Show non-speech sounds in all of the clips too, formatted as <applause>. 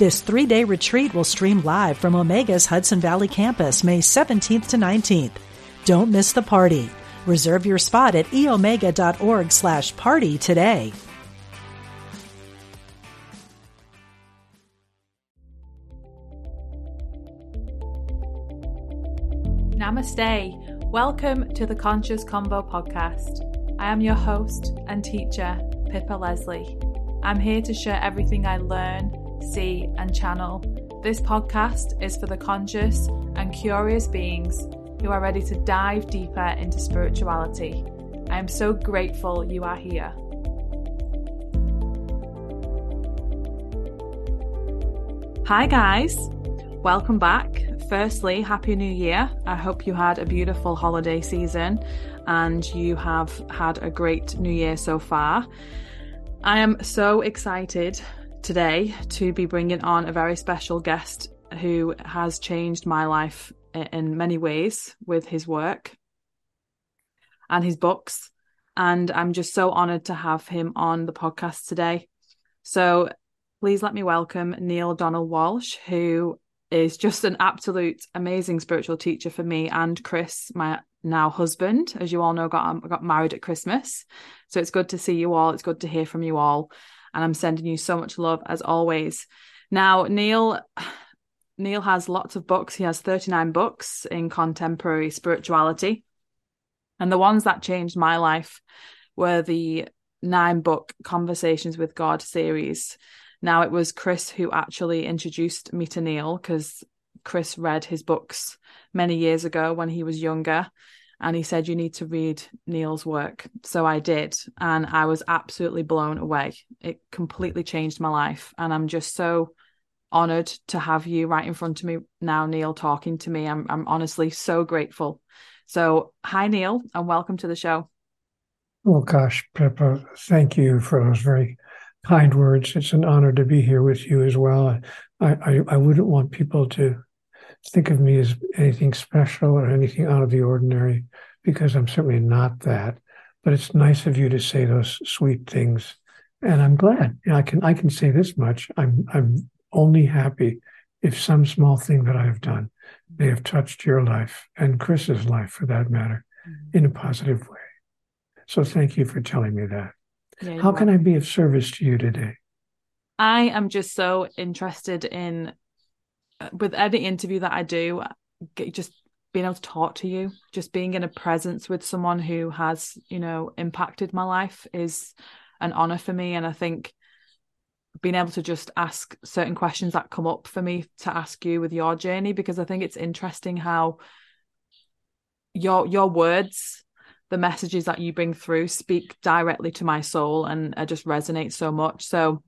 This three day retreat will stream live from Omega's Hudson Valley campus May 17th to 19th. Don't miss the party. Reserve your spot at eomega.org slash party today. Namaste. Welcome to the Conscious Combo podcast. I am your host and teacher, Pippa Leslie. I'm here to share everything I learn see, and channel. This podcast is for the conscious and curious beings who are ready to dive deeper into spirituality. I am so grateful you are here. Hi, guys. Welcome back. Firstly, Happy New Year. I hope you had a beautiful holiday season and you have had a great New Year so far. I am so excited today to be bringing on a very special guest who has changed my life in many ways with his work and his books. And I'm just so honored to have him on the podcast today. So please let me welcome Neale Donald Walsch, who is just an absolute amazing spiritual teacher for me and Chris, my now husband, as you all know, got um, got married at Christmas. So it's good to see you all. It's good to hear from you all and I'm sending you so much love as always. Now, Neale. Neale has lots of books. He has 39 books in contemporary spirituality. And the ones that changed my life were the nine book Conversations with God series. Now, it was Chris who actually introduced me to Neale because Chris read his books many years ago when he was younger and he said you need to read Neale's work. So I did and I was absolutely blown away. It completely changed my life and I'm just so honored to have you right in front of me now Neale talking to me. I'm I'm honestly so grateful. So hi Neale and welcome to the show. Well gosh, Pippa, thank you for those very kind words. It's an honor to be here with you as well. I, I, I wouldn't want people to think of me as anything special or anything out of the ordinary because I'm certainly not that. But it's nice of you to say those sweet things, and I'm glad. You know, I can I can say this much. I'm I'm only happy if some small thing that I have done may have touched your life and Chris's life, for that matter, mm-hmm. in a positive way. So thank you for telling me that. Yeah, How can I be of service to you today? I am just so interested in with any interview that I do, just being able to talk to you, just being in a presence with someone who has, you know, impacted my life is an honor for me. And I think being able to just ask certain questions that come up for me to ask you with your journey, because I think it's interesting how your your words the messages that you bring through speak directly to my soul and uh, just resonate so much so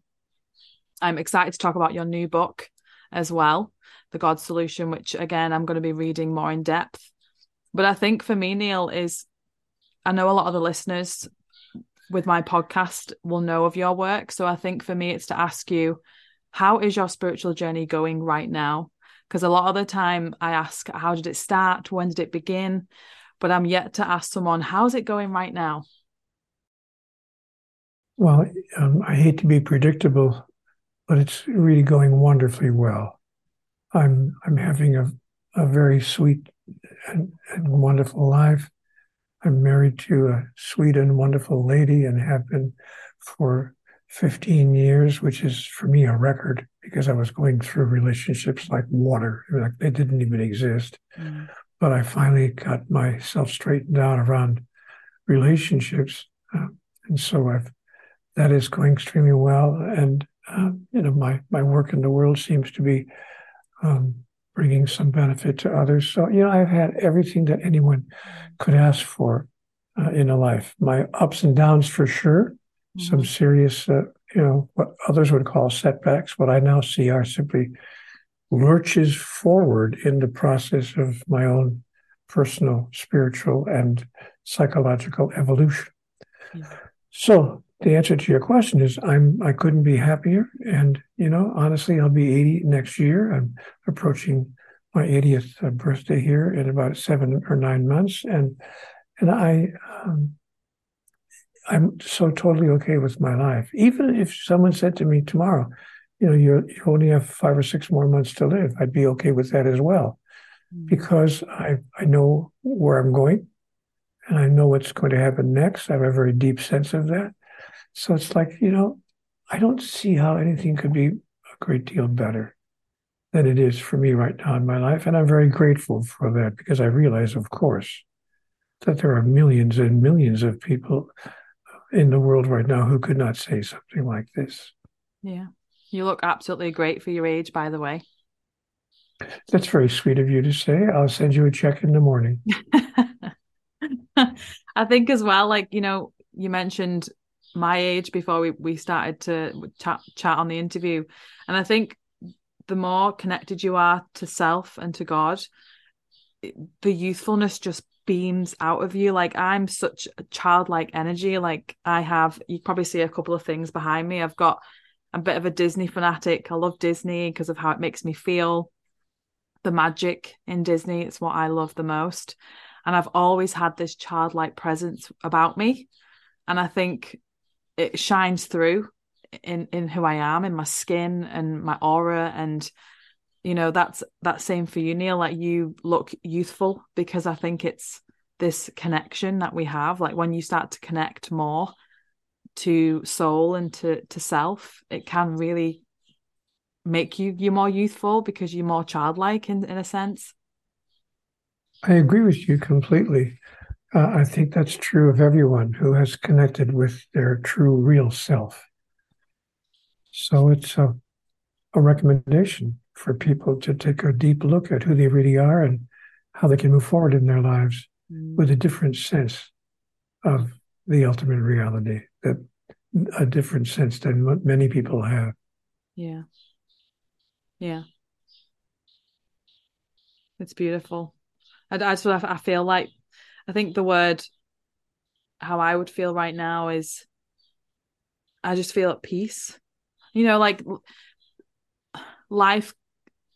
i'm excited to talk about your new book as well the God solution, which again I'm going to be reading more in depth. But I think for me, Neale, is I know a lot of the listeners with my podcast will know of your work. So I think for me, it's to ask you, how is your spiritual journey going right now? Because a lot of the time I ask, how did it start? When did it begin? But I'm yet to ask someone, how's it going right now? Well, um, I hate to be predictable, but it's really going wonderfully well. I'm I'm having a a very sweet and, and wonderful life. I'm married to a sweet and wonderful lady and have been for 15 years, which is for me a record because I was going through relationships like water. Like they didn't even exist. Mm. But I finally got myself straightened out around relationships. Uh, and so I've, that is going extremely well. And, uh, you know, my, my work in the world seems to be um, bringing some benefit to others. So, you know, I've had everything that anyone could ask for uh, in a life. My ups and downs, for sure, mm-hmm. some serious, uh, you know, what others would call setbacks. What I now see are simply lurches forward in the process of my own personal, spiritual, and psychological evolution. Yeah. So the answer to your question is I'm I couldn't be happier. And you know, honestly, I'll be 80 next year. I'm approaching my 80th uh, birthday here in about seven or nine months, and and I um, I'm so totally okay with my life. Even if someone said to me tomorrow, you know, you you only have five or six more months to live, I'd be okay with that as well, mm-hmm. because I I know where I'm going, and I know what's going to happen next. I have a very deep sense of that. So it's like you know, I don't see how anything could be a great deal better than it is for me right now in my life, and I'm very grateful for that because I realize, of course, that there are millions and millions of people in the world right now who could not say something like this. Yeah. You look absolutely great for your age, by the way. That's very sweet of you to say. I'll send you a check in the morning. <laughs> I think as well, like, you know, you mentioned my age before we, we started to chat, chat on the interview. And I think the more connected you are to self and to God, the youthfulness just beams out of you. Like I'm such a childlike energy. Like I have, you probably see a couple of things behind me. I've got a bit of a Disney fanatic. I love Disney because of how it makes me feel. The magic in Disney, it's what I love the most. And I've always had this childlike presence about me. And I think it shines through in in who I am, in my skin and my aura. And you know that's that same for you Neale. Like you look youthful because i think it's this connection that we have. Like when you start to connect more to soul and to to self it can really make you you more youthful because you're more childlike in in a sense. I agree with you completely uh, i think that's true of everyone who has connected with their true real self. So it's a, a recommendation for people to take a deep look at who they really are and how they can move forward in their lives mm. with a different sense of the ultimate reality that a different sense than what many people have. Yeah. Yeah. It's beautiful. I, I, I feel like i think the word how i would feel right now is i just feel at peace. You know like life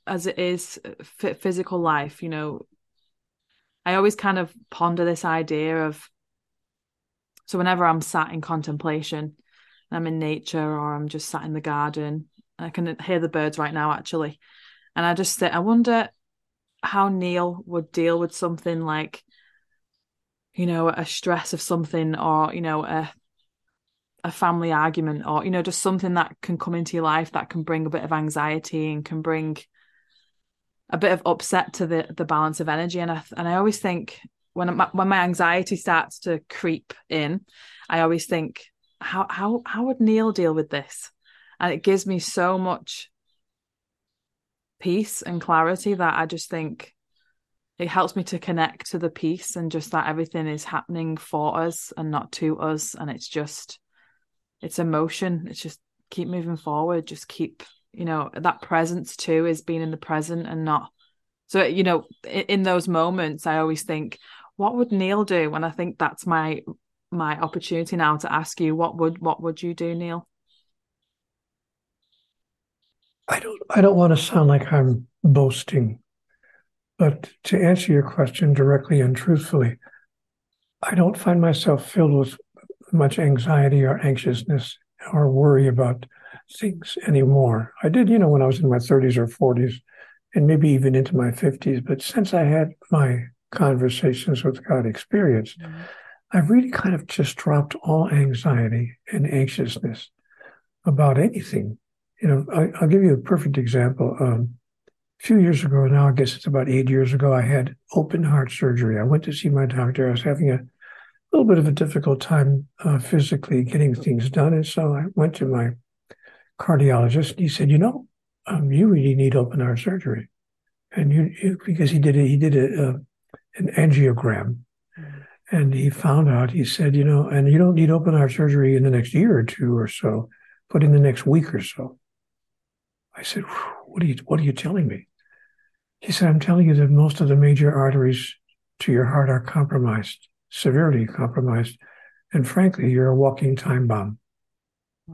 as it is physical life you know i always kind of ponder this idea of so whenever i'm sat in contemplation i'm in nature or i'm just sat in the garden i can hear the birds right now actually. And i just sit i wonder how Neale would deal with something like you know a stress of something or you know a a family argument or you know just something that can come into your life that can bring a bit of anxiety and can bring a bit of upset to the the balance of energy. And I and I always think when my, when my anxiety starts to creep in I always think how how how would Neale deal with this? And it gives me so much peace and clarity that I just think it helps me to connect to the peace and just that everything is happening for us and not to us. And it's just it's emotion. It's just keep moving forward. Just keep you know that presence too is being in the present and not so you know in, in those moments i always think what would Neale do? And i think that's my my opportunity now to ask you what would what would you do Neale? I don't i don't want to sound like i'm boasting but to answer your question directly and truthfully i don't find myself filled with much anxiety or anxiousness or worry about things anymore. I did, you know, when I was in my 30s or 40s and maybe even into my 50s. But since I had my conversations with God experience, mm-hmm. I've really kind of just dropped all anxiety and anxiousness about anything. You know, I, will give you a perfect example. Um, a few years ago now, I guess it's about eight years ago, I had open heart surgery. I went to see my doctor. I was having a little bit of a difficult time uh, physically getting things done. And so I went to my cardiologist. He said, you know, um, you really need open heart surgery. And you, you because he did a, he did a, a an angiogram and he found out, he said, you know, and you don't need open heart surgery in the next year or two or so, but in the next week or so. I said, what are you what are you telling me? He said, I'm telling you that most of the major arteries to your heart are compromised, severely compromised. And frankly, you're a walking time bomb.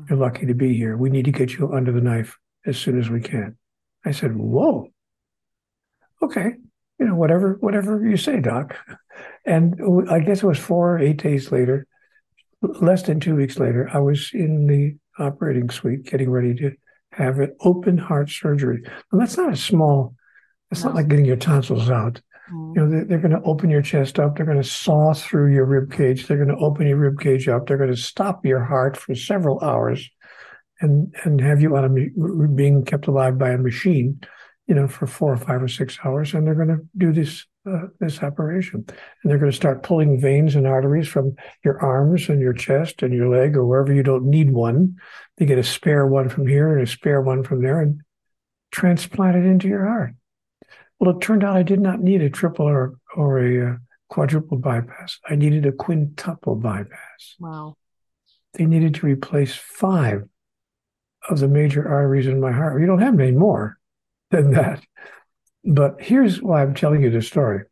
You're lucky to be here. We need to get you under the knife as soon as we can. I said, Whoa. Okay. You know, whatever, whatever you say, Doc. And I guess it was four or eight days later, less than two weeks later, I was in the operating suite getting ready to have an open heart surgery. And that's not a small, it's no. not like getting your tonsils out. Mm. You know, they're, they're going to open your chest up. They're going to saw through your rib cage. They're going to open your rib cage up. They're going to stop your heart for several hours, and and have you on a being kept alive by a machine, you know, for four or five or six hours. And they're going to do this uh, this operation, and they're going to start pulling veins and arteries from your arms and your chest and your leg or wherever you don't need one. They get a spare one from here and a spare one from there, and transplant it into your heart. Well, it turned out I did not need a triple or or a uh, quadruple bypass. I needed a quintuple bypass. Wow. They needed to replace five of the major arteries in my heart. You don't have any more than that. But here's why I'm telling you this story.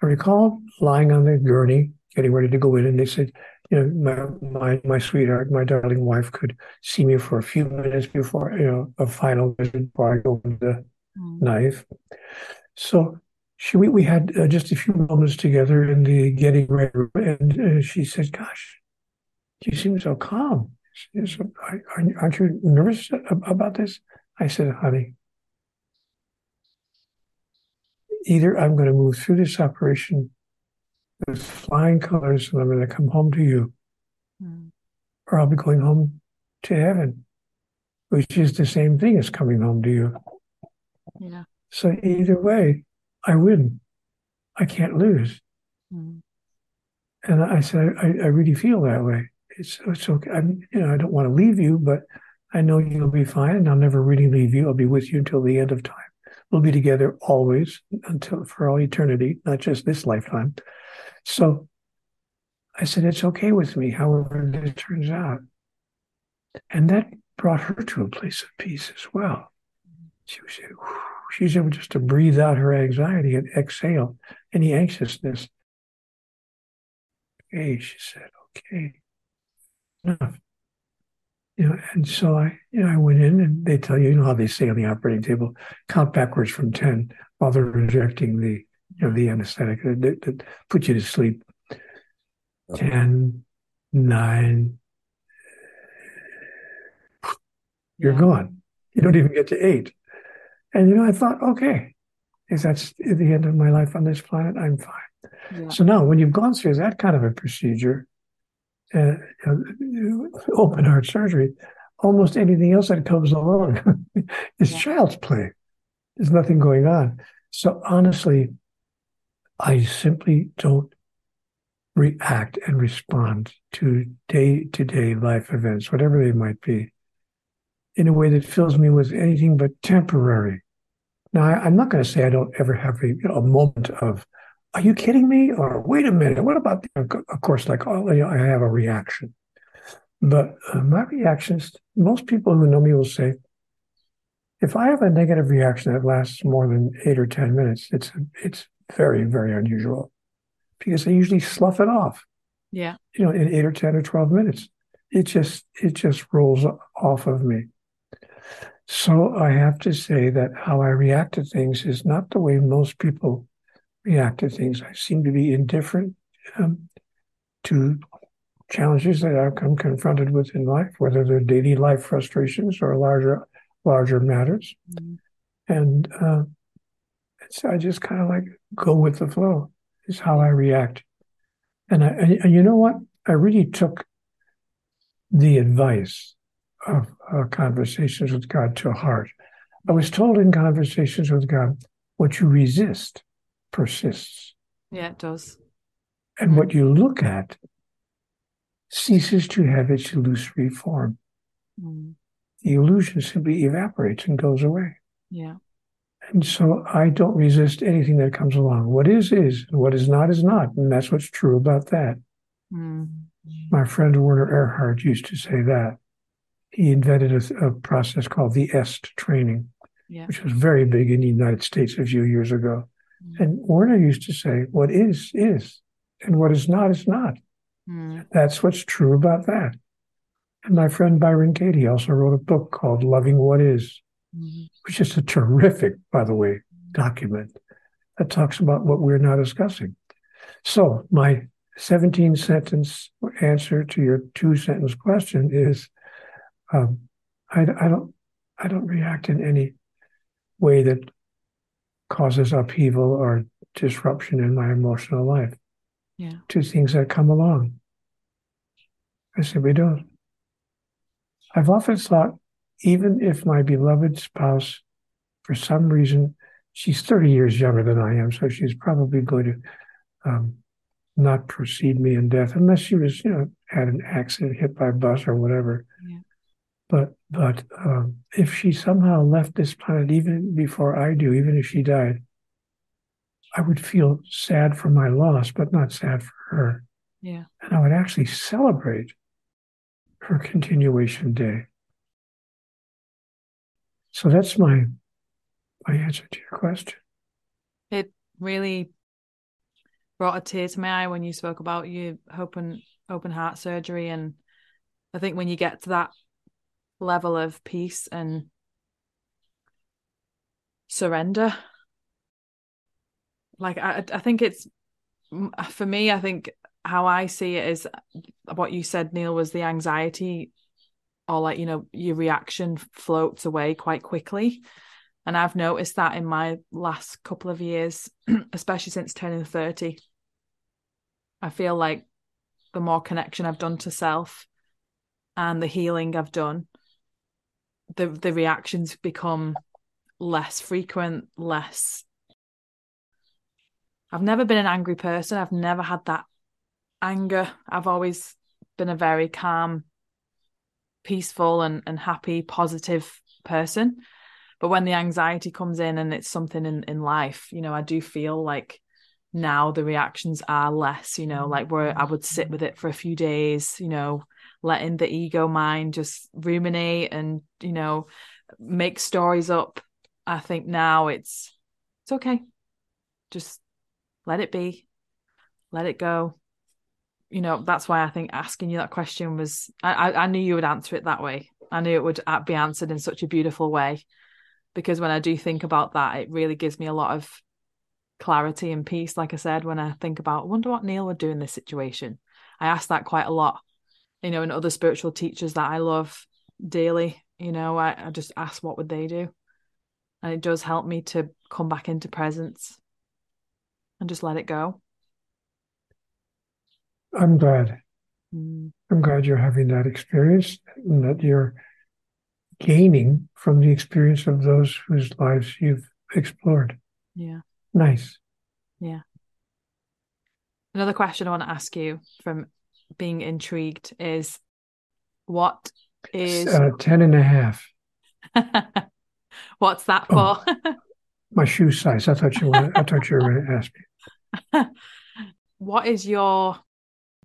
I recall lying on the gurney, getting ready to go in, and they said, you know, my my my sweetheart, my darling wife could see me for a few minutes before, you know, a final visit before I go with the mm. knife. So she, we, we had uh, just a few moments together in the getting ready, room, and uh, she said, "Gosh, you seem so calm. So, aren't you nervous about this?" I said, "Honey, either I'm going to move through this operation with flying colors, and I'm going to come home to you, mm. or I'll be going home to heaven, which is the same thing as coming home to you." Yeah. So either way, I win. I can't lose. Mm. And I said, I, I, really feel that way. It's it's okay. I'm, you know, I don't want to leave you, but I know you'll be fine, and I'll never really leave you. I'll be with you until the end of time. We'll be together always until for all eternity, not just this lifetime. So I said, it's okay with me, however this turns out. And that brought her to a place of peace as well. She was, she's able just to breathe out her anxiety and exhale any anxiousness. Okay, she said, okay, enough. You know, and so I, you know, I went in and they tell you, you know how they say on the operating table, count backwards from 10 while they're injecting the, you know, the anesthetic that, that, that put you to sleep. Okay. 10, 9, you're yeah. gone. You don't even get to eight. And, you know, I thought, okay, if that's the end of my life on this planet, I'm fine. Yeah. So now, when you've gone through that kind of a procedure, uh, open heart surgery, almost anything else that comes along <laughs> is yeah. child's play. There's nothing going on. So honestly, I simply don't react and respond to day to day life events, whatever they might be, in a way that fills me with anything but temporary now, I, am not going to say I don't ever have a, you know, a moment of, are you kidding me? Or wait a minute, what about, of course, like, oh, you know, I have a reaction. But uh, my reactions, most people who know me will say, if I have a negative reaction that lasts more than eight or 10 minutes, it's, it's very, very unusual because I usually slough it off. Yeah. You know, in eight or 10 or 12 minutes. It just, it just rolls off of me. So I have to say that how I react to things is not the way most people react to things. I seem to be indifferent um, to challenges that I'm confronted with in life, whether they're daily life frustrations or larger larger matters. Mm-hmm. And uh, so I just kind of like go with the flow. Is how I react. And I and you know what? I really took the advice of uh, conversations with God to heart. I was told in conversations with God, what you resist persists. Yeah, it does. And what you look at ceases to have its illusory form. Mm. The illusion simply evaporates and goes away. Yeah. And so I don't resist anything that comes along. What is, is, and what is not, is not. And that's what's true about that. Mm. My friend Werner Erhard used to say that he invented a, a, process called the EST training. yeah. which was very big in the United States a few years ago. Mm. And Werner used to say, What is, is, and what is not, is not. Mm. That's what's true about that. And my friend Byron Katie also wrote a book called Loving What Is, mm-hmm. which is a terrific, by the way, document that talks about what we're now discussing. So, my 17 sentence answer to your two sentence question is um, I, I, don't I don't react in any way that causes upheaval or disruption in my emotional life yeah. to things that come along. I simply don't. I've often thought, even if my beloved spouse, for some reason, she's 30 years younger than I am, so she's probably going to um, not precede me in death, unless she was, you know, had an accident, hit by a bus or whatever. Yeah. But but um, if she somehow left this planet even before I do, even if she died, I would feel sad for my loss, but not sad for her. Yeah. And I would actually celebrate her continuation day. So that's my my answer to your question. It really brought a tear to my eye when you spoke about your open open heart surgery and I think when you get to that level of peace and surrender. Like I, I think it's for me i think how i see it is what you said Neale was the anxiety or like you know your reaction floats away quite quickly. And i've noticed that in my last couple of years <clears throat> especially since turning 30 i feel like the more connection i've done to self and the healing i've done the the reactions become less frequent less I've never been an angry person. I've never had that anger. I've always been a very calm, peaceful, and, and happy, positive person. But when the anxiety comes in and it's something in, in life, you know, I do feel like now the reactions are less, you know, like where I would sit with it for a few days, you know, letting the ego mind just ruminate and, you know, make stories up. I think now it's it's okay. Just let it be, let it go. You know, that's why I think asking you that question was, I, I knew you would answer it that way. I knew it would be answered in such a beautiful way. Because when I do think about that, it really gives me a lot of clarity and peace. Like I said, when I think about, wonder what Neale would do in this situation. I ask that quite a lot, you know, and other spiritual teachers that I love daily, you know, I, I just ask what would they do? And it does help me to come back into presence and just let it go? I'm glad. Mm. I'm glad you're having that experience and that you're gaining from the experience of those whose lives you've explored. Yeah. Nice. Yeah. Another question I want to ask you from being intrigued is what is uh, 10 and a half. <laughs> What's that oh. for? Oh, my shoe size. I thought you were. I thought you were going to ask me. <laughs> what is your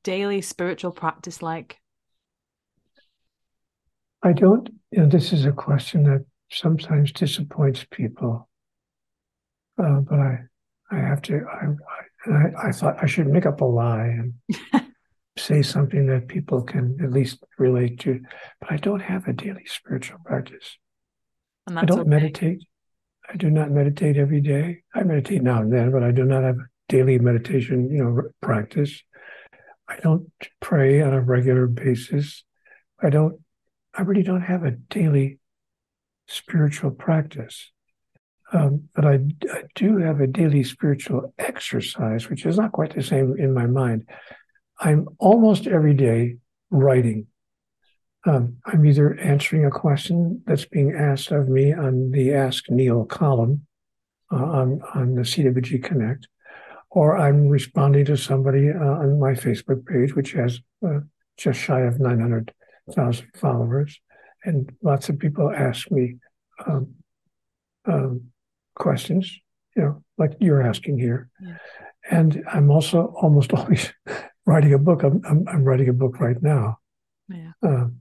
daily spiritual practice like? I don't. You know, this is a question that sometimes disappoints people, uh, but I, I have to. I, I, I thought I should make up a lie and <laughs> say something that people can at least relate to. But I don't have a daily spiritual practice. I don't okay. meditate. I do not meditate every day. I meditate now and then, but I do not have a daily meditation, you know, practice. I don't pray on a regular basis. I don't, I really don't have a daily spiritual practice. Um, but I, I do have a daily spiritual exercise, which is not quite the same in my mind. I'm almost every day writing um, I'm either answering a question that's being asked of me on the Ask Neale column uh, on, on the CWG Connect, or I'm responding to somebody uh, on my Facebook page, which has uh, just shy of 900,000 followers. And lots of people ask me um, um, questions, you know, like you're asking here. Yeah. And I'm also almost <laughs> always writing a book. I'm, I'm, I'm writing a book right now. Yeah. Um,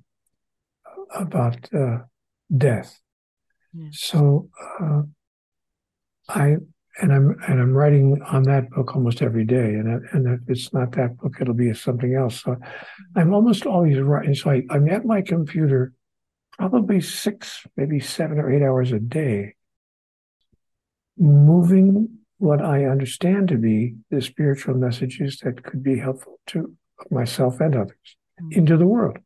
about uh, death. Yeah. So uh, I and I'm and I'm writing on that book almost every day. And and if it's not that book, it'll be something else. So I'm almost always writing. So I, I'm at my computer probably six, maybe seven or eight hours a day, moving what I understand to be the spiritual messages that could be helpful to myself and others mm-hmm. into the world.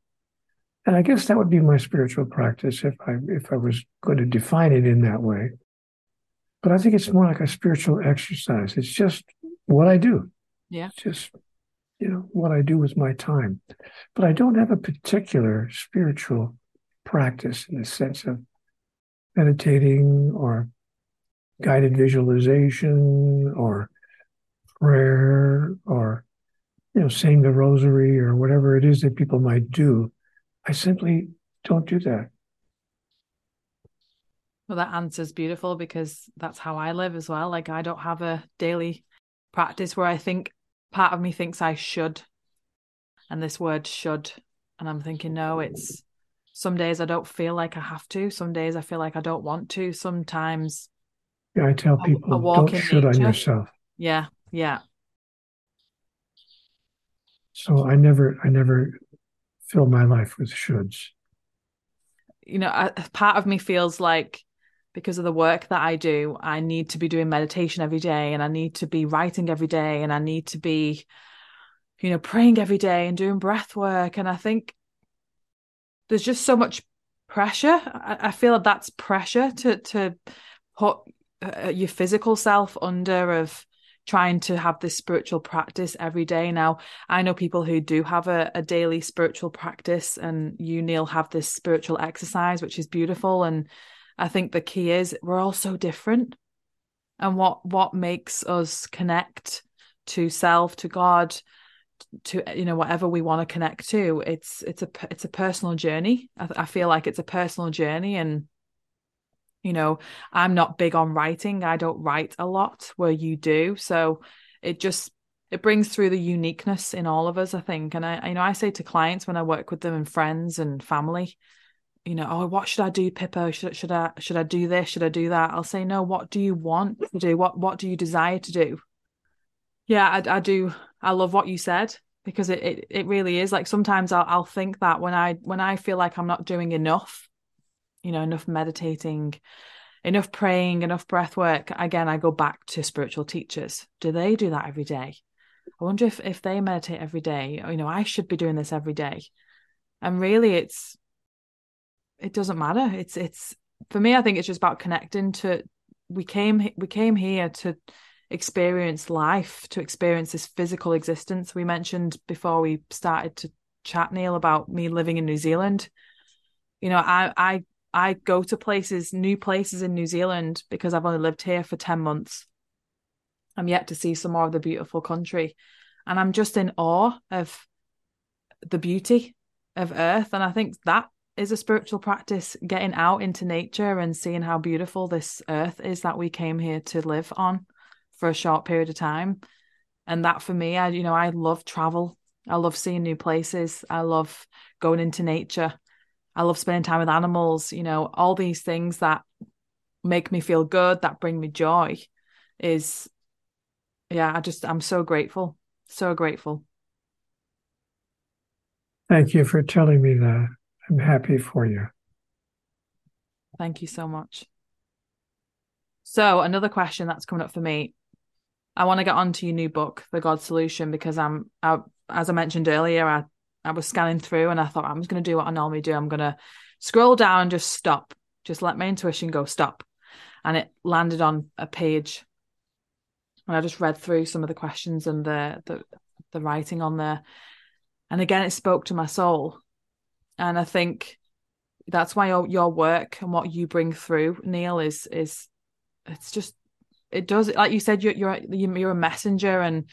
And I guess that would be my spiritual practice if I if I was going to define it in that way. But I think it's more like a spiritual exercise. It's just what I do. Yeah. It's just you know what I do with my time. But I don't have a particular spiritual practice in the sense of meditating or guided visualization or prayer or you know saying the rosary or whatever it is that people might do i simply don't do that well that answer is beautiful because that's how i live as well like i don't have a daily practice where i think part of me thinks i should and this word should and i'm thinking no it's some days I don't feel like I have to. Some days I feel like I don't want to. Sometimes yeah, I tell people a, a don't should nature. on yourself. Yeah, yeah. So I never, I never fill my life with shoulds. You know, I, part of me feels like because of the work that I do, I need to be doing meditation every day, and I need to be writing every day, and I need to be, you know, praying every day and doing breath work. And I think there's just so much pressure. I, I feel that's pressure to to put uh, your physical self under of trying to have this spiritual practice every day. Now, I know people who do have a, a daily spiritual practice, and you, Neale, have this spiritual exercise, which is beautiful. And I think the key is we're all so different. And what what makes us connect to self, to God, to you know whatever we want to connect to it's it's a it's a personal journey I, I, feel like it's a personal journey and you know i'm not big on writing i don't write a lot where you do so it just it brings through the uniqueness in all of us i think and i you know i say to clients when i work with them and friends and family you know oh what should i do pippa? Should, should i should i do this? Should i do that? I'll say no what do you want to do? What what do you desire to do? Yeah i, I do I love what you said because it, it, it really is like sometimes I'll, I'll think that when I when I feel like I'm not doing enough, you know, enough meditating, enough praying, enough breath work, again, I go back to spiritual teachers. Do they do that every day? I wonder if if they meditate every day, oh, you know, I should be doing this every day. And really it's it doesn't matter. It's it's for me, I think it's just about connecting to we came we came here to experience life, to experience this physical existence. We mentioned before we started to chat, Neale, about me living in New Zealand. You know, I I I go to places, new places in New Zealand because I've only lived here for 10 months. I'm yet to see some more of the beautiful country. And I'm just in awe of the beauty of Earth. And I think that is a spiritual practice, getting out into nature and seeing how beautiful this earth is that we came here to live on for a short period of time. And that for me, I you know, I love travel. I love seeing new places. I love going into nature. I love spending time with animals, you know, all these things that make me feel good, that bring me joy is yeah, I just I'm so grateful. So grateful. Thank you for telling me that. I'm happy for you. Thank you so much. So, another question that's coming up for me I want to get onto your new book, The God Solution, because I'm, I, as I mentioned earlier, I, I was scanning through and I thought I'm just going to do what I normally do. I'm going to scroll down and just stop, just let my intuition go stop. And it landed on a page. And I just read through some of the questions and the, the, the writing on there. And again, it spoke to my soul. And I think that's why your, your work and what you bring through, Neale, is, is it's just it does like you said you're you're you're a messenger and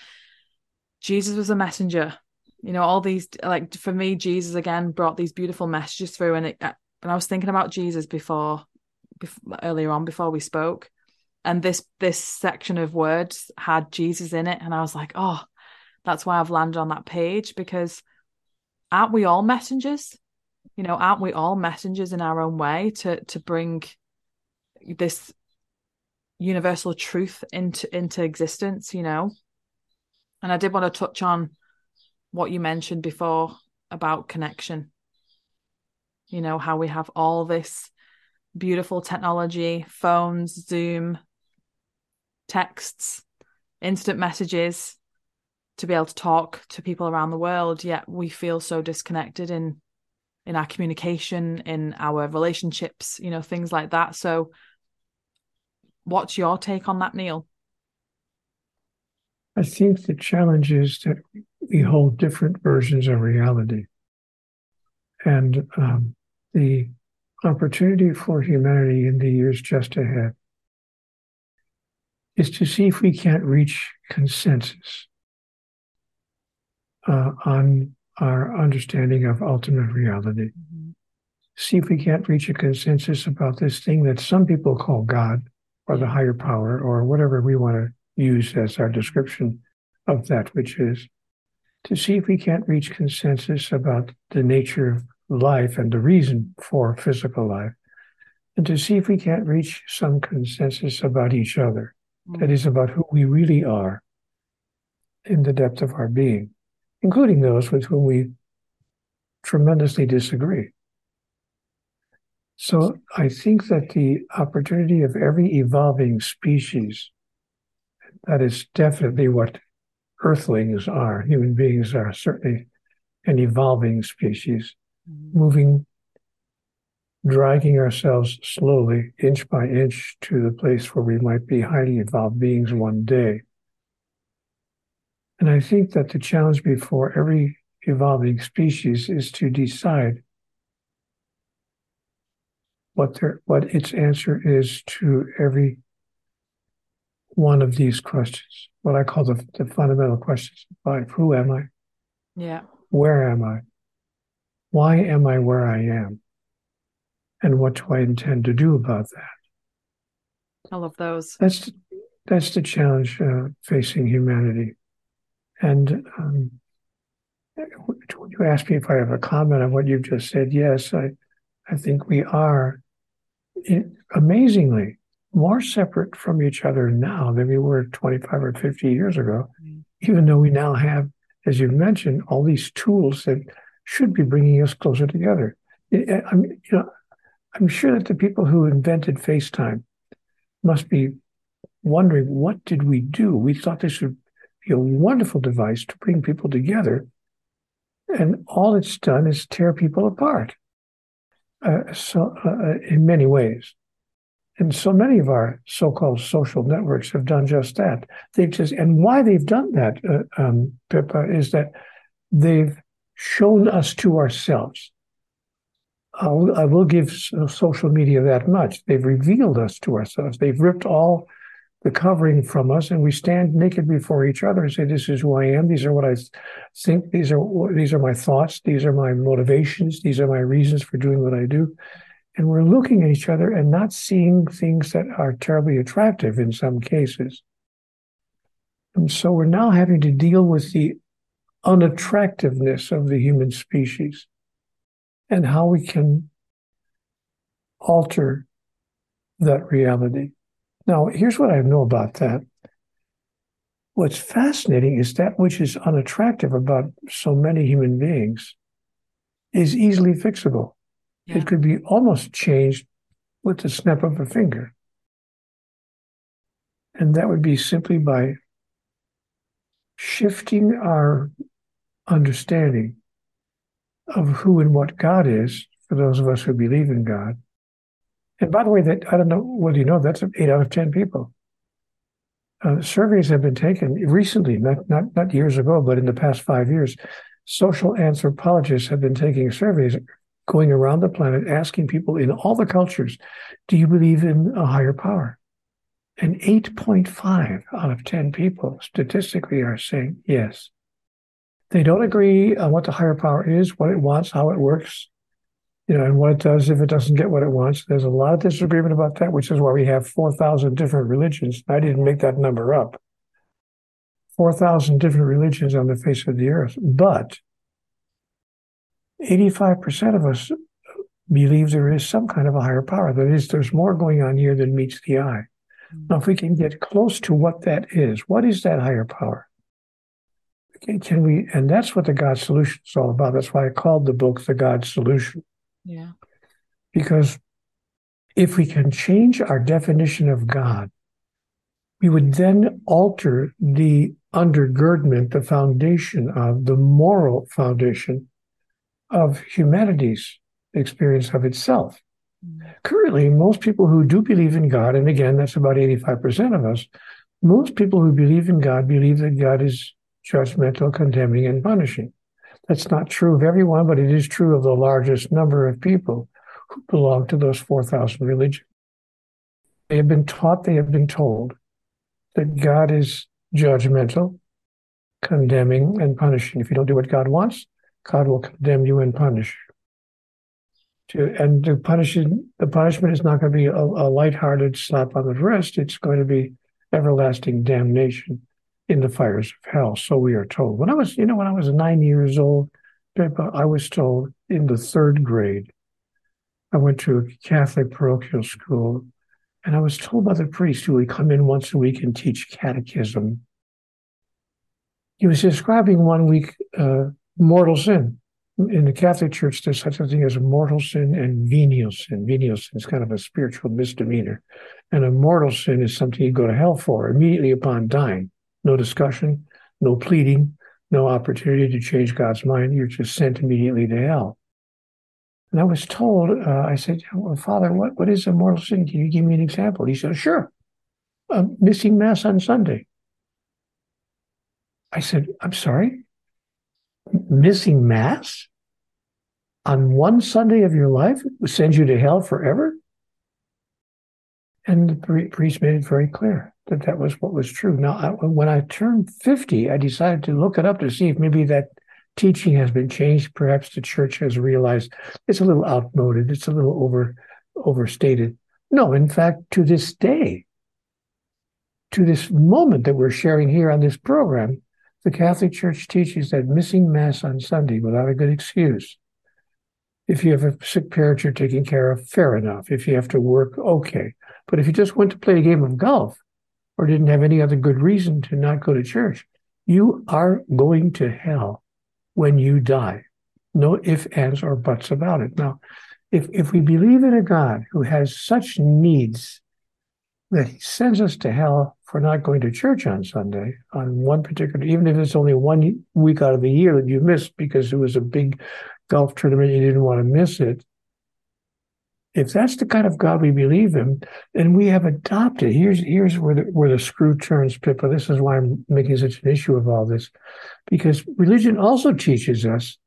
jesus was a messenger you know all these like for me jesus again brought these beautiful messages through and it uh, and i was thinking about jesus before, before earlier on before we spoke and this this section of words had jesus in it and i was like oh that's why i've landed on that page because aren't we all messengers? You know aren't we all messengers in our own way to to bring this universal truth into into existence you know? And i did want to touch on what you mentioned before about connection you know how we have all this beautiful technology phones zoom texts instant messages to be able to talk to people around the world yet we feel so disconnected in in our communication in our relationships you know things like that so What's your take on that, Neale? I think the challenge is that we hold different versions of reality. And um, the opportunity for humanity in the years just ahead is to see if we can't reach consensus uh, on our understanding of ultimate reality. Mm-hmm. See if we can't reach a consensus about this thing that some people call God or the higher power or whatever we want to use as our description of that which is to see if we can't reach consensus about the nature of life and the reason for physical life and to see if we can't reach some consensus about each other mm. that is about who we really are in the depth of our being including those with whom we tremendously disagree so I think that the opportunity of every evolving species, that is definitely what earthlings are. Human beings are certainly an evolving species, mm-hmm. moving, dragging ourselves slowly, inch by inch, to the place where we might be highly evolved beings one day. And I think that the challenge before every evolving species is to decide what their what its answer is to every one of these questions. What I call the, the fundamental questions of life. Who am I? Yeah. Where am I? Why am I where I am? And what do I intend to do about that? I love those. That's that's the challenge uh, facing humanity. And um, you asked me if I have a comment on what you've just said. Yes, I I think we are amazingly more separate from each other now than we were 25 or 50 years ago, mm. even though we now have, as you mentioned, all these tools that should be bringing us closer together. I'm, you know, I'm sure that the people who invented FaceTime must be wondering, what did we do? We thought this would be a wonderful device to bring people together. And all it's done is tear people apart uh, so, uh, uh, in many ways. And so many of our so-called social networks have done just that. They've just, and why they've done that, uh, um, Pippa, is that they've shown us to ourselves. I'll, I will give social media that much. They've revealed us to ourselves. They've ripped all the covering from us and we stand naked before each other and say this is who i am these are what i think these are these are my thoughts these are my motivations these are my reasons for doing what i do and we're looking at each other and not seeing things that are terribly attractive in some cases and so we're now having to deal with the unattractiveness of the human species and how we can alter that reality now, here's what I know about that. What's fascinating is that which is unattractive about so many human beings is easily fixable. Yeah. It could be almost changed with the snap of a finger. And that would be simply by shifting our understanding of who and what God is for those of us who believe in God and by the way, that I don't know whether you know that's eight out of ten people. Uh, surveys have been taken recently, not, not not years ago, but in the past five years. Social anthropologists have been taking surveys going around the planet asking people in all the cultures, do you believe in a higher power? And 8.5 out of 10 people statistically are saying yes. They don't agree on what the higher power is, what it wants, how it works, you know, and what it does if it doesn't get what it wants. There's a lot of disagreement about that, which is why we have 4,000 different religions. I didn't make that number up. 4,000 different religions on the face of the earth. But 85% of us believe there is some kind of a higher power. That is, there's more going on here than meets the eye. Now, if we can get close to what that is, what is that higher power? Can, can we, and that's what the God solution is all about. That's why I called the book The God Solution. Yeah. Because if we can change our definition of God, we would then alter the undergirdment, the foundation of the moral foundation of humanity's experience of itself. Mm-hmm. Currently, most people who do believe in God, and again, that's about 85% of us, most people who believe in God believe that God is judgmental, condemning, and punishing. That's not true of everyone, but it is true of the largest number of people who belong to those 4,000 religions. They have been taught, they have been told that God is judgmental, condemning, and punishing. If you don't do what God wants, God will condemn you and punish to and the punishment the punishment is not going to be a, a lighthearted slap on the wrist. It's going to be everlasting damnation in the fires of hell. So we are told. When I was, you know, when I was nine years old, I was told in the third grade. I went to a Catholic parochial school, and I was told by the priest who would come in once a week and teach catechism. He was describing one week uh, mortal sin in the Catholic Church, there's such a thing as a mortal sin and venial sin. Venial sin is kind of a spiritual misdemeanor. And a mortal sin is something you go to hell for immediately upon dying. No discussion, no pleading, no opportunity to change God's mind. You're just sent immediately to hell. And I was told, uh, I said, well, Father, what, what is a mortal sin? Can you give me an example? He said, Sure. Uh, missing Mass on Sunday. I said, I'm sorry? Missing Mass? on one Sunday of your life sends you to hell forever? And the priest made it very clear that that was what was true. Now, I, when I turned 50, I decided to look it up to see if maybe that teaching has been changed. Perhaps the church has realized it's a little outmoded, it's a little over overstated. No, in fact, to this day, to this moment that we're sharing here on this program, the Catholic Church teaches that missing Mass on Sunday without a good excuse if you have a sick parent you're taking care of, fair enough. If you have to work, okay. But if you just went to play a game of golf or didn't have any other good reason to not go to church, you are going to hell when you die. No ifs, ands, or buts about it. Now, if, if we believe in a God who has such needs that he sends us to hell for not going to church on Sunday, on one particular, even if it's only one week out of the year that you missed because it was a big golf tournament, you didn't want to miss it. If that's the kind of God we believe in, then we have adopted. Here's here's where the where the screw turns, Pippa. This is why I'm making such an issue of all this, because religion also teaches us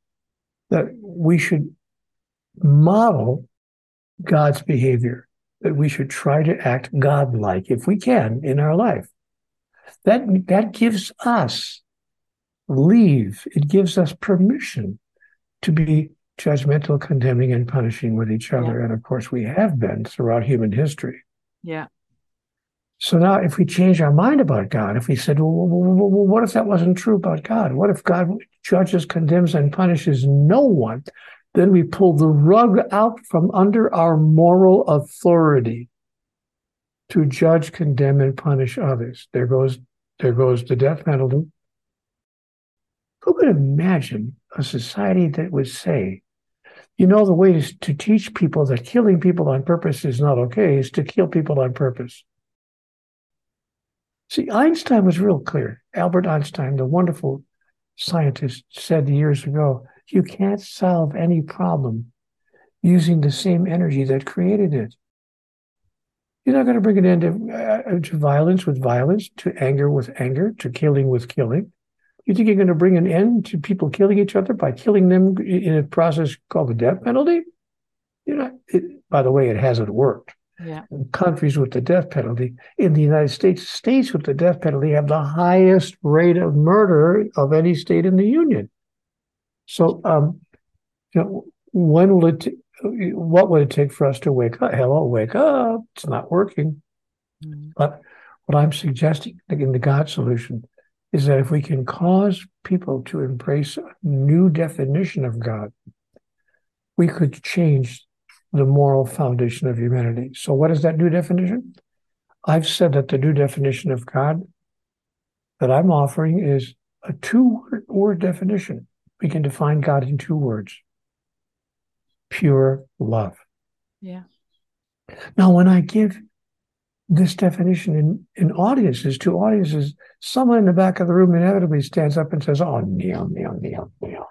that we should model God's behavior, that we should try to act God-like if we can in our life. That that gives us leave. It gives us permission to be judgmental, condemning, and punishing with each other. Yeah. And of course, we have been throughout human history. Yeah. So now, if we change our mind about God, if we said, well, what if that wasn't true about God? What if God judges, condemns, and punishes no one? Then we pull the rug out from under our moral authority to judge, condemn, and punish others. There goes, there goes the death penalty. Who could imagine a society that would say, you know, the way to, to teach people that killing people on purpose is not okay is to kill people on purpose. See, Einstein was real clear. Albert Einstein, the wonderful scientist, said years ago, you can't solve any problem using the same energy that created it. You're not going to bring an end to, uh, to violence with violence, to anger with anger, to killing with killing. You think you're going to bring an end to people killing each other by killing them in a process called the death penalty? You know, it, by the way, it hasn't worked. Yeah. Countries with the death penalty, in the United States, states with the death penalty have the highest rate of murder of any state in the union. So, um, you know, when will it? T- what would it take for us to wake up? Hello, wake up! It's not working. Mm-hmm. But what I'm suggesting in the God solution is that if we can cause people to embrace a new definition of God, we could change the moral foundation of humanity. So, what is that new definition? I've said that the new definition of God that I'm offering is a two word definition. We can define God in two words pure love. Yeah. Now, when I give this definition in, in audiences, to audiences, someone in the back of the room inevitably stands up and says, Oh, Neale, Neale, Neale, Neale.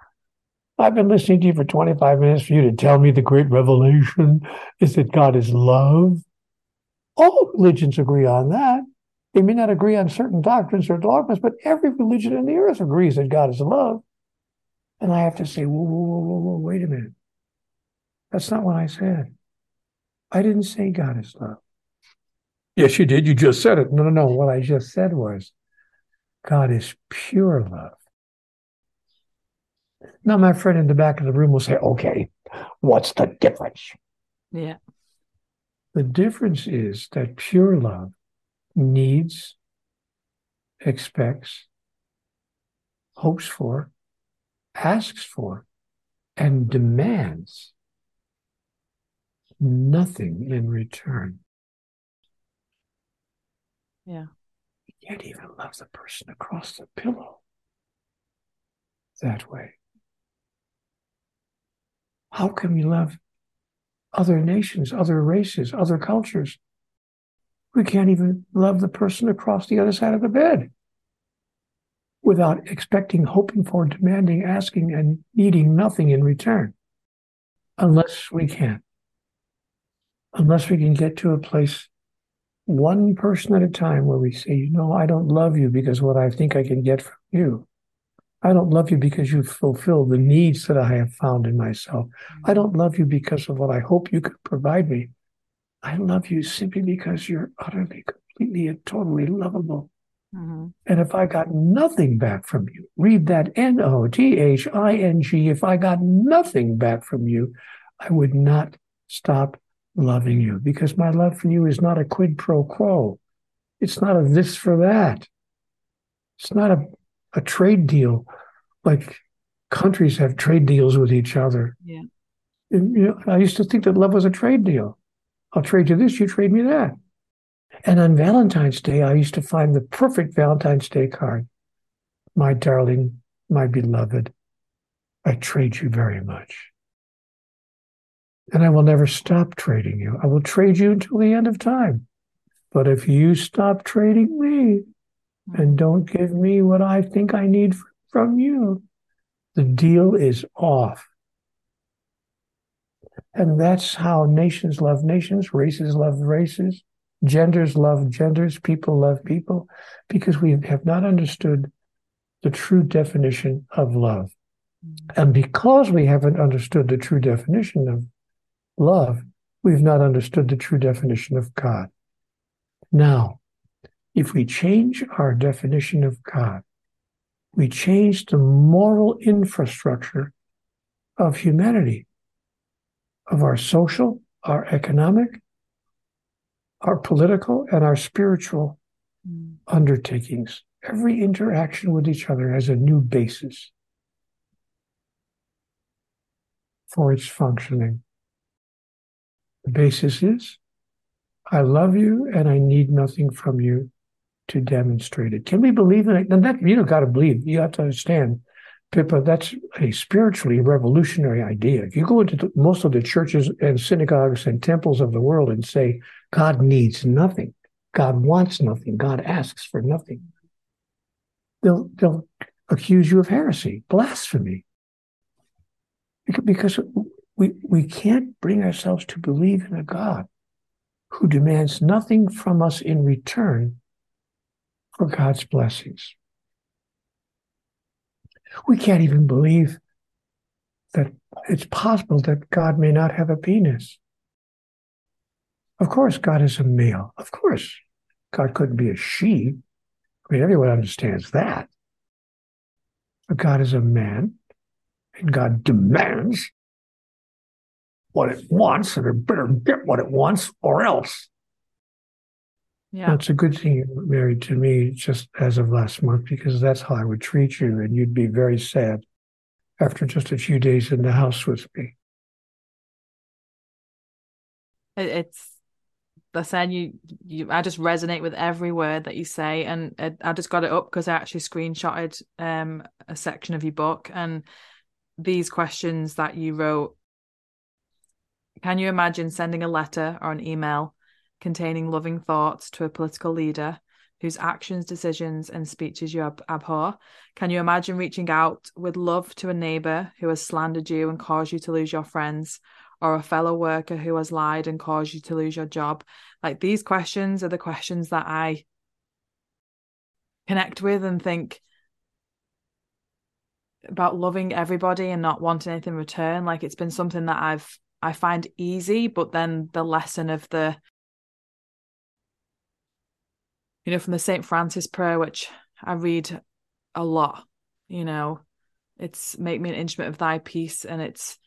I've been listening to you for 25 minutes for you to tell me the great revelation is that God is love. All religions agree on that. They may not agree on certain doctrines or dogmas, but every religion in the earth agrees that God is love. And I have to say, whoa, whoa, whoa, whoa, whoa, wait a minute. That's not what I said. I didn't say God is love. Yes, you did. You just said it. No, no, no. What I just said was God is pure love. Now, my friend in the back of the room will say, okay, what's the difference? Yeah. The difference is that pure love needs, expects, hopes for, asks for, and demands nothing in return. Yeah. You can't even love the person across the pillow that way. How can we love other nations, other races, other cultures? We can't even love the person across the other side of the bed without expecting, hoping for, demanding, asking, and needing nothing in return. Unless we can. Unless we can get to a place one person at a time where we say, you know, I don't love you because what I think I can get from you. I don't love you because you fulfill the needs that I have found in myself. I don't love you because of what I hope you could provide me. I love you simply because you're utterly, completely, and totally lovable. Mm-hmm. And if I got nothing back from you, read that N O T H I N G. If I got nothing back from you, I would not stop loving you because my love for you is not a quid pro quo. It's not a this for that. It's not a, a trade deal like countries have trade deals with each other. Yeah. And, you know, I used to think that love was a trade deal. I'll trade you this, you trade me that. And on Valentine's Day, I used to find the perfect Valentine's Day card. My darling, my beloved, I trade you very much and I will never stop trading you. I will trade you until the end of time. But if you stop trading me and don't give me what I think I need from you, the deal is off. And that's how nations love nations, races love races, genders love genders, people love people, because we have not understood the true definition of love. Mm-hmm. And because we haven't understood the true definition of love, we've not understood the true definition of God. Now, if we change our definition of God, we change the moral infrastructure of humanity, of our social, our economic, our political, and our spiritual mm. undertakings. Every interaction with each other has a new basis for its functioning. The basis is I love you and I need nothing from you to demonstrate it. Can we believe in it? And that you don't got to believe. You have to understand, Pippa. That's a spiritually revolutionary idea. If you go into the, most of the churches and synagogues and temples of the world and say God needs nothing, God wants nothing, God asks for nothing, they'll they'll accuse you of heresy, blasphemy, because we, we can't bring ourselves to believe in a God who demands nothing from us in return for God's blessings. We can't even believe that it's possible that God may not have a penis. Of course, God is a male. Of course, God couldn't be a she. I mean, everyone understands that. But God is a man, and God demands what it wants, and it better get what it wants, or else. Yeah. It's a good thing you're married to me just as of last month because that's how I would treat you, and you'd be very sad after just a few days in the house with me. it's I said you, you, I just resonate with every word that you say, and it, I just got it up because I actually screenshotted um a section of your book and these questions that you wrote. Can you imagine sending a letter or an email containing loving thoughts to a political leader whose actions, decisions, and speeches you ab- abhor? Can you imagine reaching out with love to a neighbor who has slandered you and caused you to lose your friends, or a fellow worker who has lied and caused you to lose your job? Like these questions are the questions that I connect with and think about loving everybody and not wanting anything in return. Like it's been something that I've I find easy, but then the lesson of the you know, from the St. Francis prayer, which I read a lot, you know, it's make me an instrument of thy peace. And it's, it's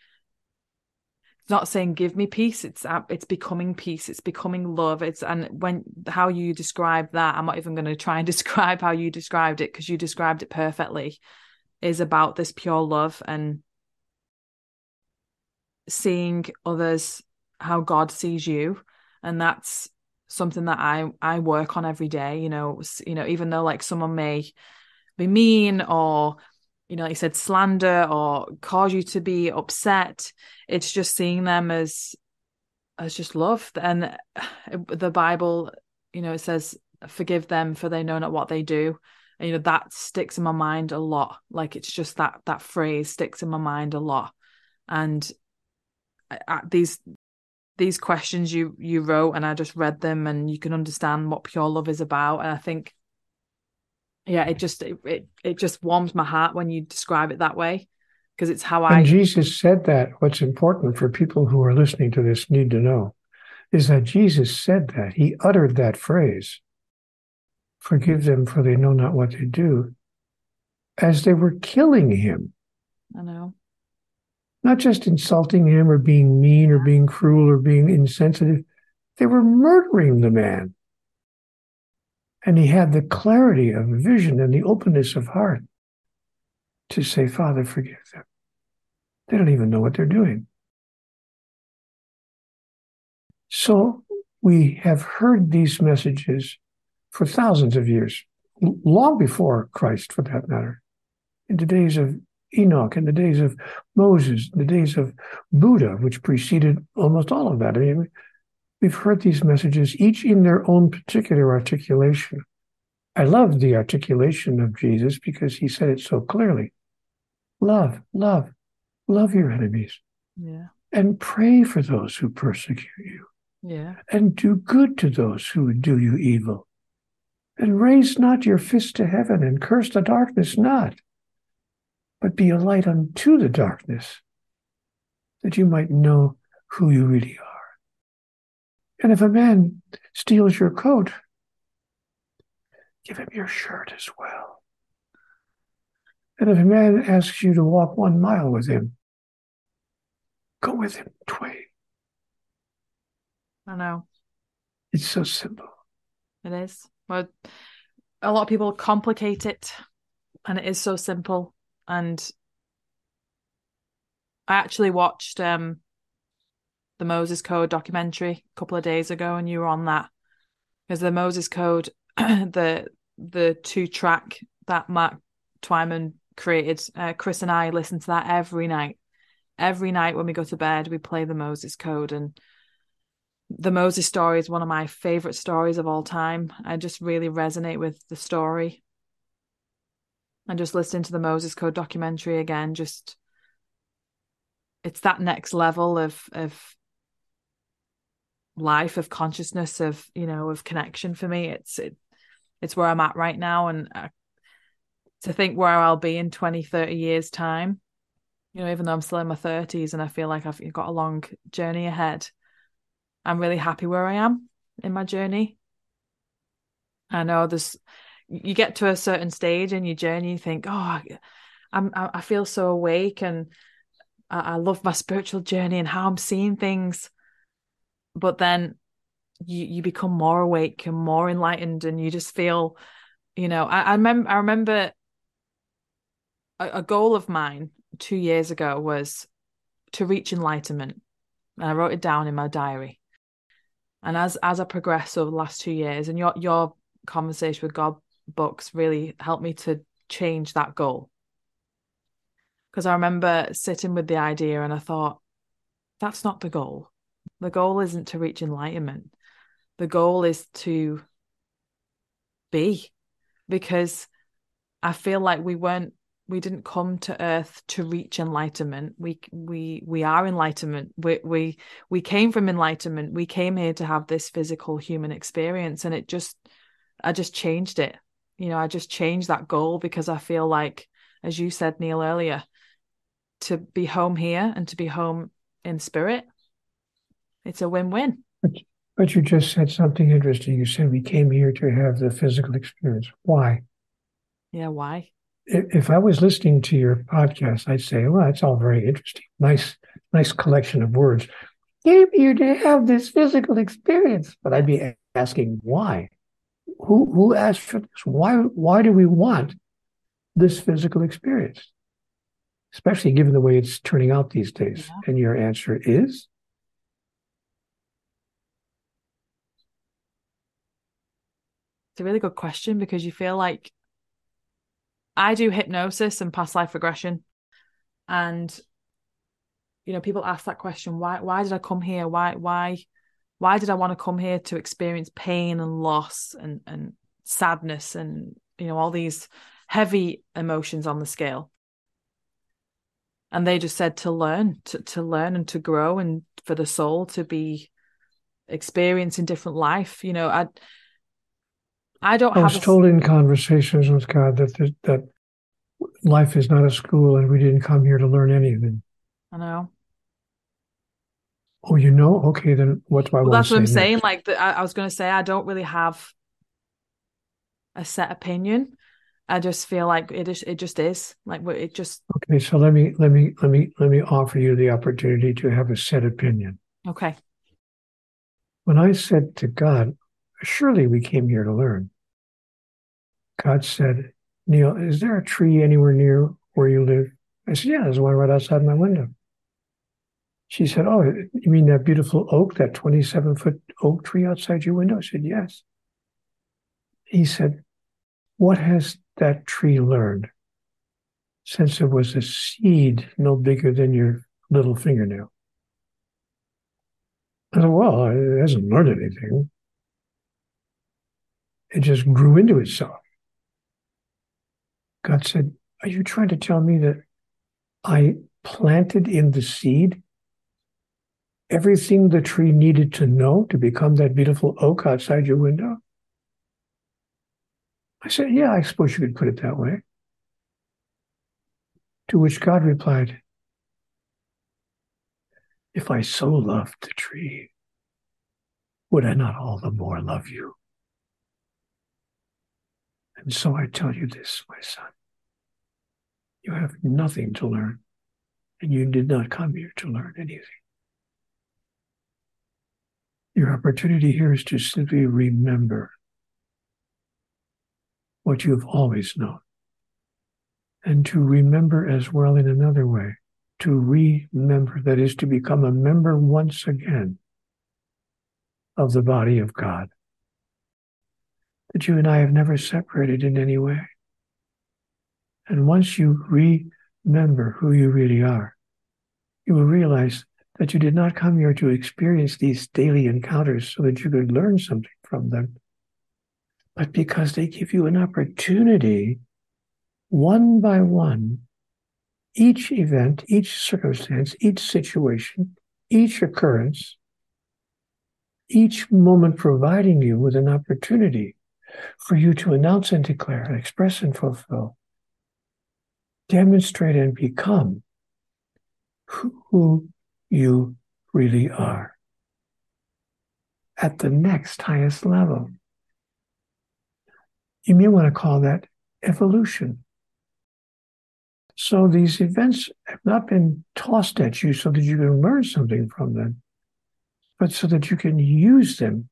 not saying give me peace. It's, it's becoming peace. It's becoming love. It's, and when, how you describe that, I'm not even going to try and <laughs> describe how you described it because you described it perfectly, is about this pure love and seeing others how God sees you. And that's something that I I work on every day. You know, you know, even though like someone may be mean or you know, like you said, slander or cause you to be upset. It's just seeing them as as just love. And <sighs> the Bible, you know, it says, "Forgive them, for they know not what they do." And, you know, that sticks in my mind a lot. Like it's just that that phrase sticks in my mind a lot. And I, these these questions you you wrote and I just read them and you can understand what pure love is about and I think yeah it just it it, it just warms my heart when you describe it that way because it's how I and Jesus said that. What's important for people who are listening to this need to know is that Jesus said that. He uttered that phrase forgive them for they know not what they do as they were killing him. I know. Not just insulting him or being mean or being cruel or being insensitive. They were murdering the man. And he had the clarity of vision and the openness of heart to say, Father, forgive them. They don't even know what they're doing. So we have heard these messages for thousands of years, long before Christ, for that matter, in the days of Enoch, in the days of Moses, the days of Buddha, which preceded almost all of that. I mean, we've heard these messages, each in their own particular articulation. I love the articulation of Jesus because he said it so clearly. Love, love, love your enemies. Yeah. And pray for those who persecute you. Yeah. And do good to those who would do you evil. And raise not your fist to heaven and curse the darkness not but be a light unto the darkness, that you might know who you really are. And if a man steals your coat, give him your shirt as well. And if a man asks you to walk one mile with him, go with him twain. I know. It's so simple. It is. But a lot of people complicate it, and it is so simple and I actually watched um the Moses Code documentary a couple of days ago, and you were on that because the Moses Code, <clears throat> the the two track that Matt Twyman created, uh, Chris and I listen to that every night. Every night when we go to bed, we play the Moses Code, and the Moses story is one of my favorite stories of all time. I just really resonate with the story and just listening to the Moses Code documentary again, just it's that next level of of life of consciousness of you know of connection for me. It's it, it's where i'm at right now. And uh, to think where i'll be in 20 30 years time you know even though i'm still in my 30s and i feel like i've got a long journey ahead i'm really happy where i am in my journey. I know there's you get to a certain stage in your journey, you think, oh, I'm, I feel so awake and I, I love my spiritual journey and how I'm seeing things. But then you you become more awake and more enlightened, and you just feel, you know, I, I remember I remember a, a goal of mine two years ago was to reach enlightenment. And I wrote it down in my diary. And as as I progress over the last two years, and your your conversation with God books really helped me to change that goal. Because I remember sitting with the idea and I thought, that's not the goal. The goal isn't to reach enlightenment. The goal is to be, because I feel like we weren't we didn't come to earth to reach enlightenment. We we we are enlightenment. We we we came from enlightenment. We came here to have this physical human experience and it just i just changed it. You know i just changed that goal because i feel like as you said Neale earlier to be home here and to be home in spirit it's a win-win but, but you just said something interesting you said we came here to have the physical experience why yeah why if I was listening to your podcast, I'd say, well, it's all very interesting. Nice, nice collection of words. Came here to have this physical experience. But I'd be asking why? Who who asked for this? Why why do we want this physical experience? Especially given the way it's turning out these days. Yeah. And your answer is It's a really good question because you feel like I do hypnosis and past life regression. And you know, people ask that question, why why did I come here? Why why why did I want to come here to experience pain and loss and and sadness and you know all these heavy emotions on the scale? And they just said to learn, to, to learn and to grow and for the soul to be experiencing different life. You know, I I don't. I was told in conversations with God that that life is not a school, and we didn't come here to learn anything. I know. Oh, you know? Okay, then what's my? Well, that's what I'm next? saying. Like the, I, I was going to say, I don't really have a set opinion. I just feel like it is. It just is like it just. Okay, so let me let me let me let me offer you the opportunity to have a set opinion. Okay. When I said to God, surely we came here to learn. God said, Neale, is there a tree anywhere near where you live? I said, Yeah, there's one right outside my window. She said, Oh, you mean that beautiful oak, that 27 foot oak tree outside your window? I said, Yes. He said, What has that tree learned since it was a seed no bigger than your little fingernail? I said, Well, it hasn't learned anything it just grew into itself. God said, Are you trying to tell me that I planted in the seed everything the tree needed to know to become that beautiful oak outside your window? I said, Yeah, I suppose you could put it that way. To which God replied, If I so loved the tree, would I not all the more love you? And so I tell you this, my son. You have nothing to learn, and you did not come here to learn anything. Your opportunity here is to simply remember what you've always known, and to remember as well in another way. To remember, that is to become a member once again of the body of God that you and I have never separated in any way. And once you remember who you really are, you will realize that you did not come here to experience these daily encounters so that you could learn something from them, but because they give you an opportunity, one by one, each event, each circumstance, each situation, each occurrence, each moment providing you with an opportunity for you to announce and declare, express and fulfill, demonstrate and become who you really are at the next highest level. You may want to call that evolution. So these events have not been tossed at you so that you can learn something from them, but so that you can use them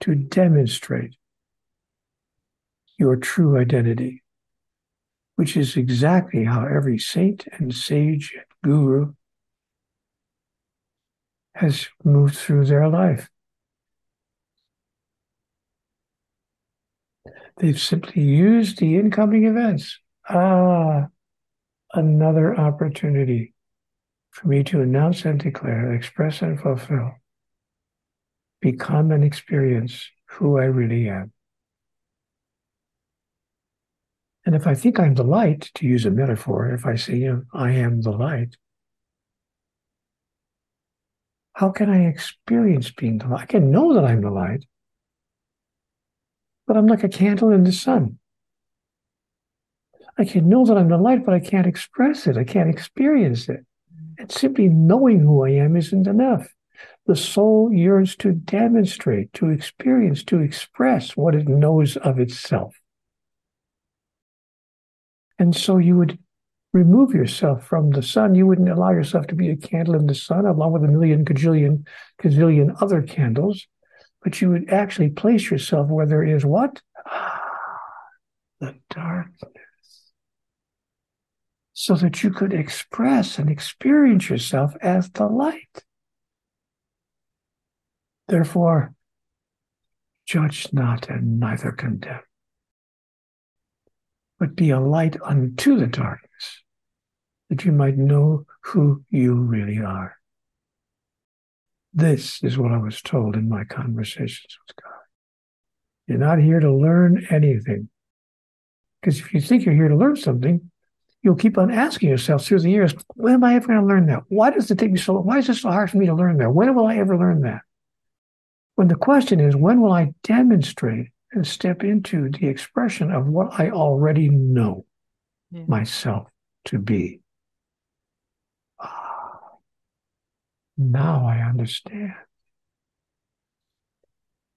to demonstrate your true identity, which is exactly how every saint and sage and guru has moved through their life. They've simply used the incoming events. Ah, another opportunity for me to announce and declare, express and fulfill, become and experience who I really am. And if I think I'm the light, to use a metaphor, if I say, you know, I am the light, how can I experience being the light? I can know that I'm the light, but I'm like a candle in the sun. I can know that I'm the light, but I can't express it. I can't experience it. Mm. And simply knowing who I am isn't enough. The soul yearns to demonstrate, to experience, to express what it knows of itself. And so you would remove yourself from the sun. You wouldn't allow yourself to be a candle in the sun, along with a million, gajillion, gazillion other candles, but you would actually place yourself where there is what? <sighs> the darkness. So that you could express and experience yourself as the light. Therefore, judge not and neither condemn but be a light unto the darkness, that you might know who you really are. This is what I was told in my conversations with God. You're not here to learn anything. Because if you think you're here to learn something, you'll keep on asking yourself through the years, when am I ever going to learn that? Why does it take me so long? Why is it so hard for me to learn that? When will I ever learn that? When the question is, when will I demonstrate and step into the expression of what I already know yeah. myself to be. Ah, now I understand.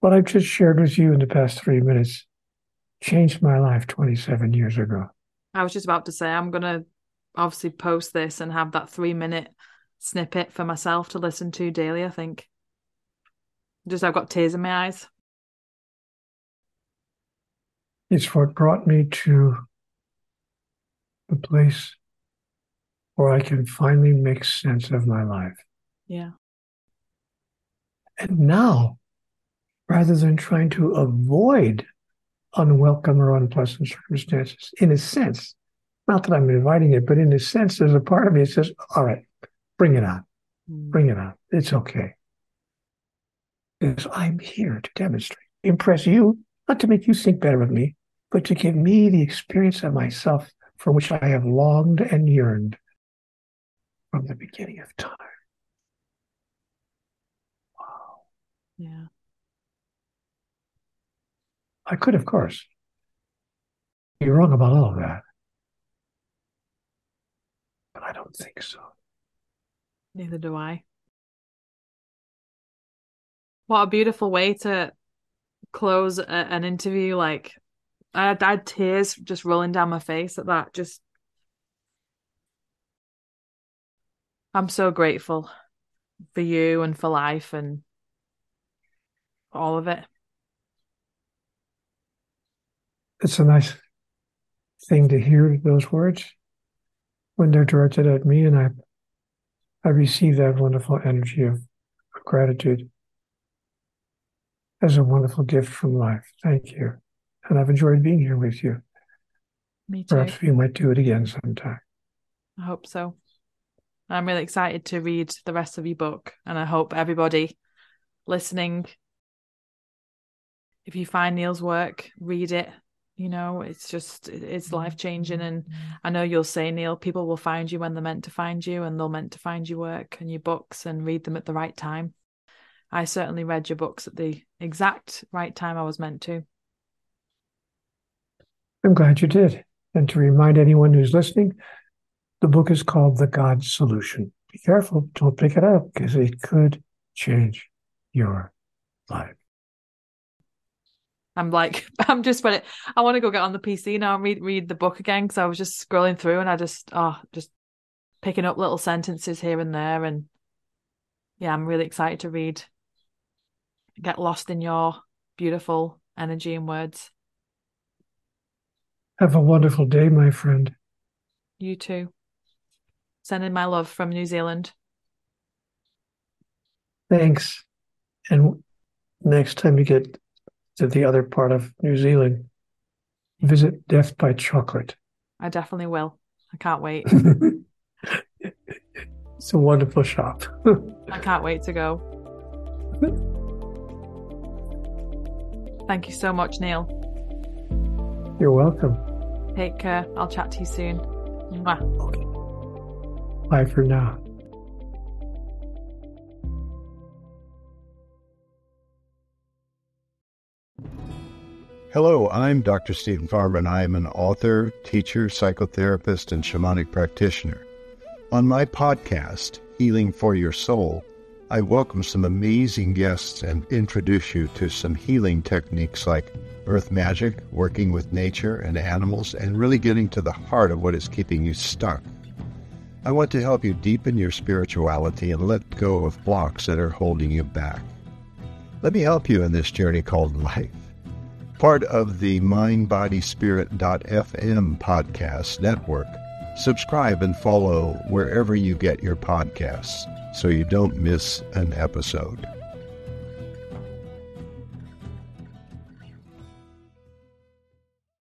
What I've just shared with you in the past three minutes changed my life 27 years ago. I was just about to say, I'm going to obviously post this and have that three minute snippet for myself to listen to daily, I think. Just, I've got tears in my eyes. It's what brought me to the place where I can finally make sense of my life. Yeah. And now, rather than trying to avoid unwelcome or unpleasant circumstances, in a sense, not that I'm inviting it, but in a sense, there's a part of me that says, all right, bring it on. Mm. Bring it on. It's okay. Because I'm here to demonstrate, impress you, not to make you think better of me, but to give me the experience of myself for which I have longed and yearned from the beginning of time. Wow. Yeah. I could, of course, be wrong about all of that. But I don't think so. Neither do I. What a beautiful way to close a, an interview like I had, I had tears just rolling down my face at that just i'm so grateful for you and for life and all of it. It's a nice thing to hear those words when they're directed at me and i i receive that wonderful energy of gratitude as a wonderful gift from life. Thank you. And I've enjoyed being here with you. Me too. Perhaps we might do it again sometime. I hope so. I'm really excited to read the rest of your book, and I hope everybody listening, if you find Neale's work, read it. You know, it's just it's life changing, and I know you'll say, Neale, people will find you when they're meant to find you, and they'll meant to find your work and your books and read them at the right time. I certainly read your books at the exact right time I was meant to. I'm glad you did. And to remind anyone who's listening, the book is called The God Solution. Be careful, don't pick it up because it could change your life. I'm like, <laughs> I'm just ready. I want to go get on the PC now and read read the book again because I was just scrolling through and I just oh just picking up little sentences here and there and yeah, I'm really excited to read get lost in your beautiful energy and words. Have a wonderful day, my friend. You too. Sending my love from New Zealand. Thanks. And next time you get to the other part of New Zealand, visit Death by Chocolate. I definitely will. I can't wait. <laughs> it's a wonderful shop. <laughs> I can't wait to go. <laughs> Thank you so much, Neale. You're welcome. Take care. I'll chat to you soon. Mwah. Okay. Bye for now. Hello, I'm Dr. Steven Farmer, and I am an author, teacher, psychotherapist, and shamanic practitioner. On my podcast, Healing for Your Soul, I welcome some amazing guests and introduce you to some healing techniques like earth magic, working with nature and animals, and really getting to the heart of what is keeping you stuck. I want to help you deepen your spirituality and let go of blocks that are holding you back. Let me help you in this journey called life part of the mindbodyspirit.fm podcast network. Subscribe and follow wherever you get your podcasts so you don't miss an episode.